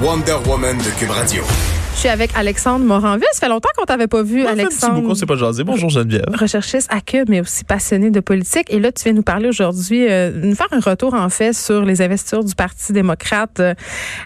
Wonder Woman de Cube Radio. Je suis avec Alexandre Moranville. Ça fait longtemps qu'on t'avait pas vu, Alexandre. bout qu'on s'est pas jasé. Bonjour Geneviève. Recherchiste à Cube, mais aussi passionné de politique. Et là, tu viens nous parler aujourd'hui, euh, nous faire un retour en fait sur les investitures du Parti démocrate euh,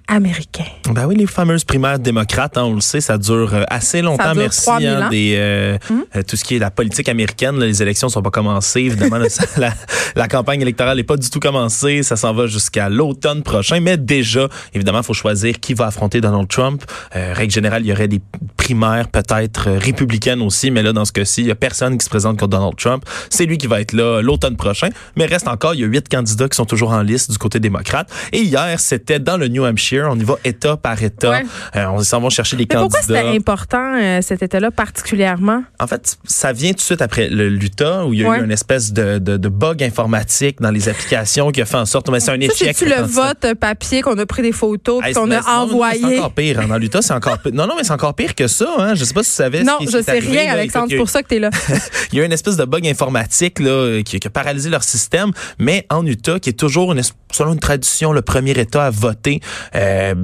américain. Ben oui, les fameuses primaires démocrates, hein, on le sait, ça dure euh, assez longtemps. Ça dure Merci 3000 hein, ans. des euh, euh, tout ce qui est la politique américaine. là, les élections sont pas commencées, évidemment. là, ça- la, la campagne électorale n'est pas du tout commencée. Ça s'en va jusqu'à l'automne prochain. Mais déjà, évidemment, il faut choisir qui va affronter Donald Trump. Règle générale, il y aurait des primaires peut-être euh, républicaines aussi, mais là, dans ce cas-ci, il y a personne qui se présente contre Donald Trump. C'est lui qui va être là l'automne prochain. Mais reste encore, il y a huit candidats qui sont toujours en liste du côté démocrate. Et hier, c'était dans le New Hampshire. On y va État par État. Ouais. Euh, on s'en va chercher les Mais pourquoi candidats. c'était important euh, cet État-là particulièrement? En fait, ça vient tout de suite après l'Utah où il y a Ouais. eu une espèce de, de, de bug informatique dans les applications qui a fait en sorte, mais c'est un échec. c'est-tu le vote papier qu'on a pris des photos qu'on a non, C'est envoyé? encore pire. hein. Dans l'Utah, c'est encore pire. Non, non, mais c'est encore pire que ça. Hein. Je sais pas si tu savais. Non, ce qui- je sais arrivé, rien, là. Alexandre. C'est pour ça que tu es là. Il y a une espèce de bug informatique là, qui, qui a paralysé leur système, mais en Utah, qui est toujours, une, selon une tradition, le premier État à voter. euh,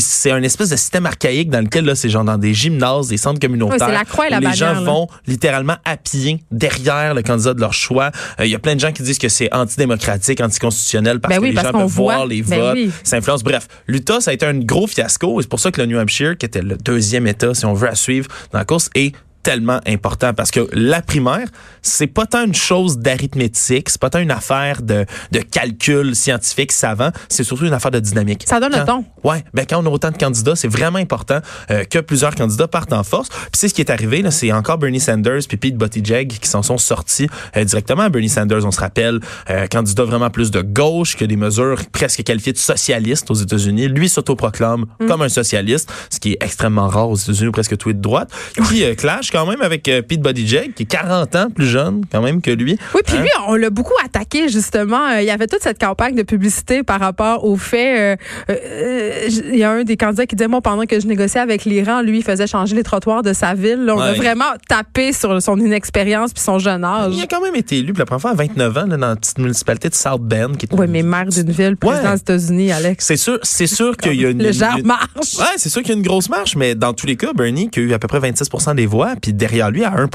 c'est un espèce de système archaïque dans lequel là c'est genre dans des gymnases, des centres communautaires. C'est la croix et la où les bannière, gens là. vont littéralement à pied derrière le candidat de leur choix. Euh, Il y a plein de gens qui disent que c'est antidémocratique, anticonstitutionnel parce Ben que oui, les parce gens peuvent voit. voir les Ben votes, oui. ça influence. Bref, l'Utah ça a été un gros fiasco et c'est pour ça que le New Hampshire, qui était le deuxième État si on veut à suivre dans la course, est tellement important parce que la primaire, c'est pas tant une chose d'arithmétique, c'est pas tant une affaire de, de calcul scientifique savant, c'est surtout une affaire de dynamique. Ça donne le Quand- ton. Ouais, ben quand on a autant de candidats, c'est vraiment important euh, que plusieurs candidats partent en force. Puis c'est ce qui est arrivé là, c'est encore Bernie Sanders puis Pete Buttigieg qui s'en sont sortis euh, directement. Bernie Sanders, on se rappelle, euh, candidat vraiment plus de gauche que des mesures presque qualifiées de socialistes aux États-Unis. Lui s'autoproclame Mm. comme un socialiste, ce qui est extrêmement rare aux États-Unis, presque tout est de droite. Qui euh, clash quand même avec euh, Pete Buttigieg, qui est 40 ans plus jeune quand même que lui. Oui, puis Hein? lui, on l'a beaucoup attaqué, justement. Euh, il y avait toute cette campagne de publicité par rapport au fait. euh, euh, il y a un des candidats qui disait, moi, pendant que je négociais avec l'Iran, lui, il faisait changer les trottoirs de sa ville. Là, on a vraiment tapé sur son inexpérience puis son jeune âge. Il a quand même été élu pour la première fois à 29 ans là, dans la petite municipalité de South Bend. Qui est Oui, mais maire d'une ville, président Ouais. des États-Unis, Alex. C'est sûr, c'est sûr qu'il y a une. Le genre une- marche. Ouais, c'est sûr qu'il y a une grosse marche, mais dans tous les cas, Bernie, qui a eu à peu près 26% des voix, derrière lui, à 1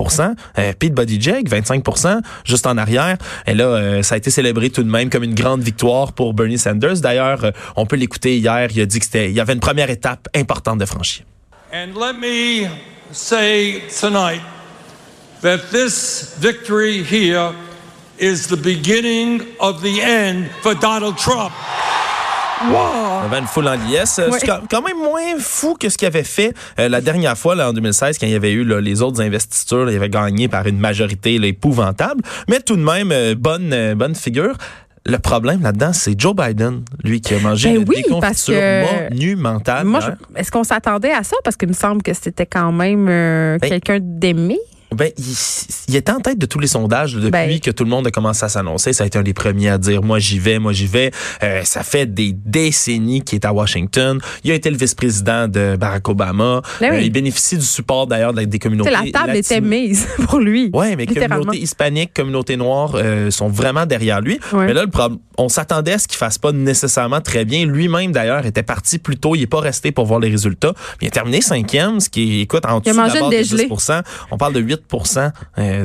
euh, Pete Buttigieg, 25 juste en arrière. Et là, euh, ça a été célébré tout de même comme une grande victoire pour Bernie Sanders. D'ailleurs, euh, on peut l'écouter hier, il a dit que c'était, il y avait une première étape importante de franchir. And let me say tonight that this victory here is the beginning of the end for Donald Trump. Il y avait une foule en liesse. Ouais. C'est quand, même moins fou que ce qu'il avait fait euh, la dernière fois, là, en 2016, quand il y avait eu là, les autres investitures. là, il avait gagné par une majorité là, épouvantable. Mais tout de même, euh, bonne, euh, bonne figure. Le problème là-dedans, c'est Joe Biden, lui, qui a mangé Ben une oui, déconfiture monumentale. Moi, est-ce qu'on s'attendait à ça? Parce qu'il me semble que c'était quand même euh, Ben, quelqu'un d'aimé. Ben, il, il était en tête de tous les sondages depuis Ben. que tout le monde a commencé à s'annoncer. Ça a été un des premiers à dire moi j'y vais, moi j'y vais. Euh, ça fait des décennies qu'il est à Washington. Il a été le vice-président de Barack Obama. Ben oui. Euh, il bénéficie du support d'ailleurs des communautés. la table latines. était mise pour lui. Ouais, mais communauté hispanique, communauté noire euh, sont vraiment derrière lui. Ouais. Mais là, le problème, on s'attendait à ce qu'il fasse pas nécessairement très bien. Lui-même, d'ailleurs, était parti plus tôt. Il est pas resté pour voir les résultats. Il a terminé cinquième, ce qui est, écoute, en dessous de la barre de dégelée. 10 On parle de 8 euh,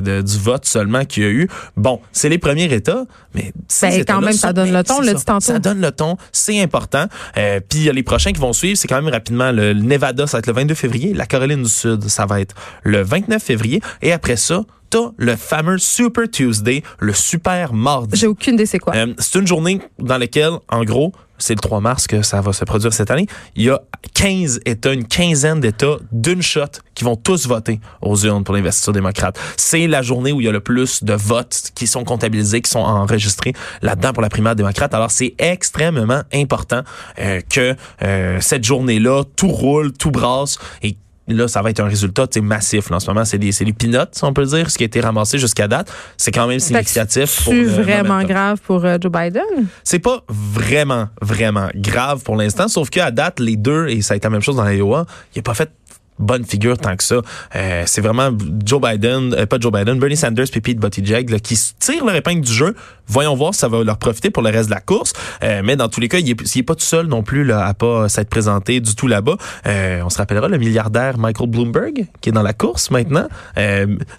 de- du vote seulement qu'il y a eu. Bon, c'est les premiers États, mais Ben, quand même, ça donne le ton, ça. dit tantôt. Ça donne le ton, c'est important. Euh, Puis il y a les prochains qui vont suivre, c'est quand même rapidement le, le Nevada, ça va être le 22 février. La Caroline du Sud, ça va être le 29 février. Et après ça, t'as le fameux Super Tuesday, le super mardi. J'ai aucune idée c'est quoi. Euh, c'est une journée dans laquelle, en gros, c'est le 3 mars que ça va se produire cette année. Il y a 15 États, une quinzaine d'États d'une shot qui vont tous voter aux urnes pour l'investiture démocrate. C'est la journée où il y a le plus de votes qui sont comptabilisés, qui sont enregistrés là-dedans pour la primaire démocrate. Alors c'est extrêmement important euh, que euh, cette journée-là, tout roule, tout brasse et Là, ça va être un résultat massif. Là, en ce moment, c'est des, c'est les peanuts, si on peut dire, ce qui a été ramassé jusqu'à date. C'est quand même significatif. C'est vraiment grave pour euh, Joe Biden? C'est pas vraiment, vraiment grave pour l'instant, sauf qu'à date, les deux, et ça a été la même chose dans l'Iowa, il a pas fait bonne figure tant que ça. Euh, c'est vraiment Joe Biden, euh, pas Joe Biden, Bernie Sanders puis Pete Buttigieg là, qui tirent leur épingle du jeu. Voyons voir si ça va leur profiter pour le reste de la course. Euh, mais dans tous les cas, il est, est pas tout seul non plus là, à pas s'être présenté du tout là-bas. on se rappellera le milliardaire Michael Bloomberg qui est dans la course maintenant.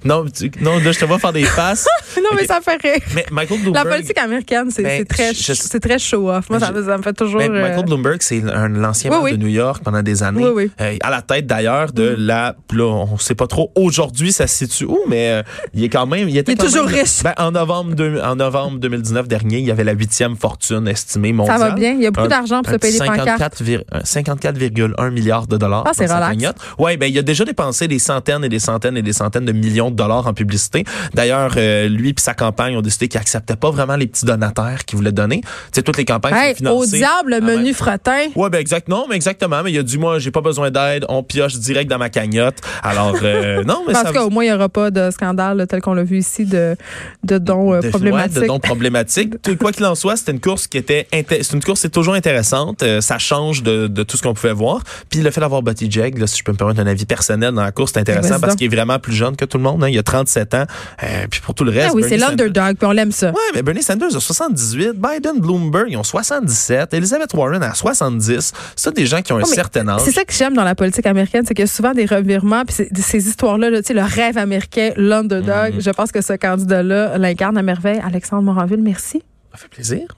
non, non, là, je te vois faire des passes. non, mais ça fait rire. Mais Michael Bloomberg, la politique américaine, c'est ben, très, c'est très show-off. Moi, ça, me fait toujours. Michael Bloomberg, c'est l'ancien maire de New York pendant des années. Oui, à la tête d'ailleurs de la, là, on sait pas trop aujourd'hui ça se situe où, mais euh, il est quand même, il était il est toujours riche. Ben, en novembre, en novembre 2019 dernier, il y avait la huitième fortune estimée mondiale. Ça va bien, il y a beaucoup d'argent pour se payer 54, des pancartes. 54,1 milliards de dollars. Ah, c'est relax. Ouais, ben il a déjà dépensé des centaines et des centaines et des centaines de millions de dollars en publicité. D'ailleurs, euh, lui et sa campagne ont décidé qu'ils acceptaient pas vraiment les petits donataires qu'ils voulaient donner. C'est toutes les campagnes hey, sont financées. Au diable, le menu fretin. Ouais, ben exact, non, mais exactement. Mais il a dit moi, j'ai pas besoin d'aide, on pioche direct dans ma cagnotte. Alors, euh, non, mais Parce qu'au moins, il n'y aura pas de scandale tel qu'on l'a vu ici de, de dons euh, problématiques. de dons problématiques. Quoi qu'il en soit, c'était une course qui était, c'est une course, c'est toujours intéressante. Euh, ça change de, de tout ce qu'on pouvait voir. Puis le fait d'avoir Buttigieg, là, si je peux me permettre un avis personnel dans la course, c'est intéressant parce qu'il est vraiment plus jeune que tout le monde. Hein. Il a 37 ans. puis pour tout le reste. Ah oui, c'est l'underdog, puis on l'aime ça. Ouais, mais Bernie Sanders a 78, Biden, Bloomberg, ils ont 77, Elizabeth Warren a 70. Ça, des gens qui ont un certain âge. C'est ça que j'aime dans la politique américaine, c'est y a souvent des revirements, puis ces histoires-là, là, le rêve américain, l'underdog, mm-hmm. je pense que ce candidat-là l'incarne à merveille. Alexandre Moranville, merci. Ça fait plaisir.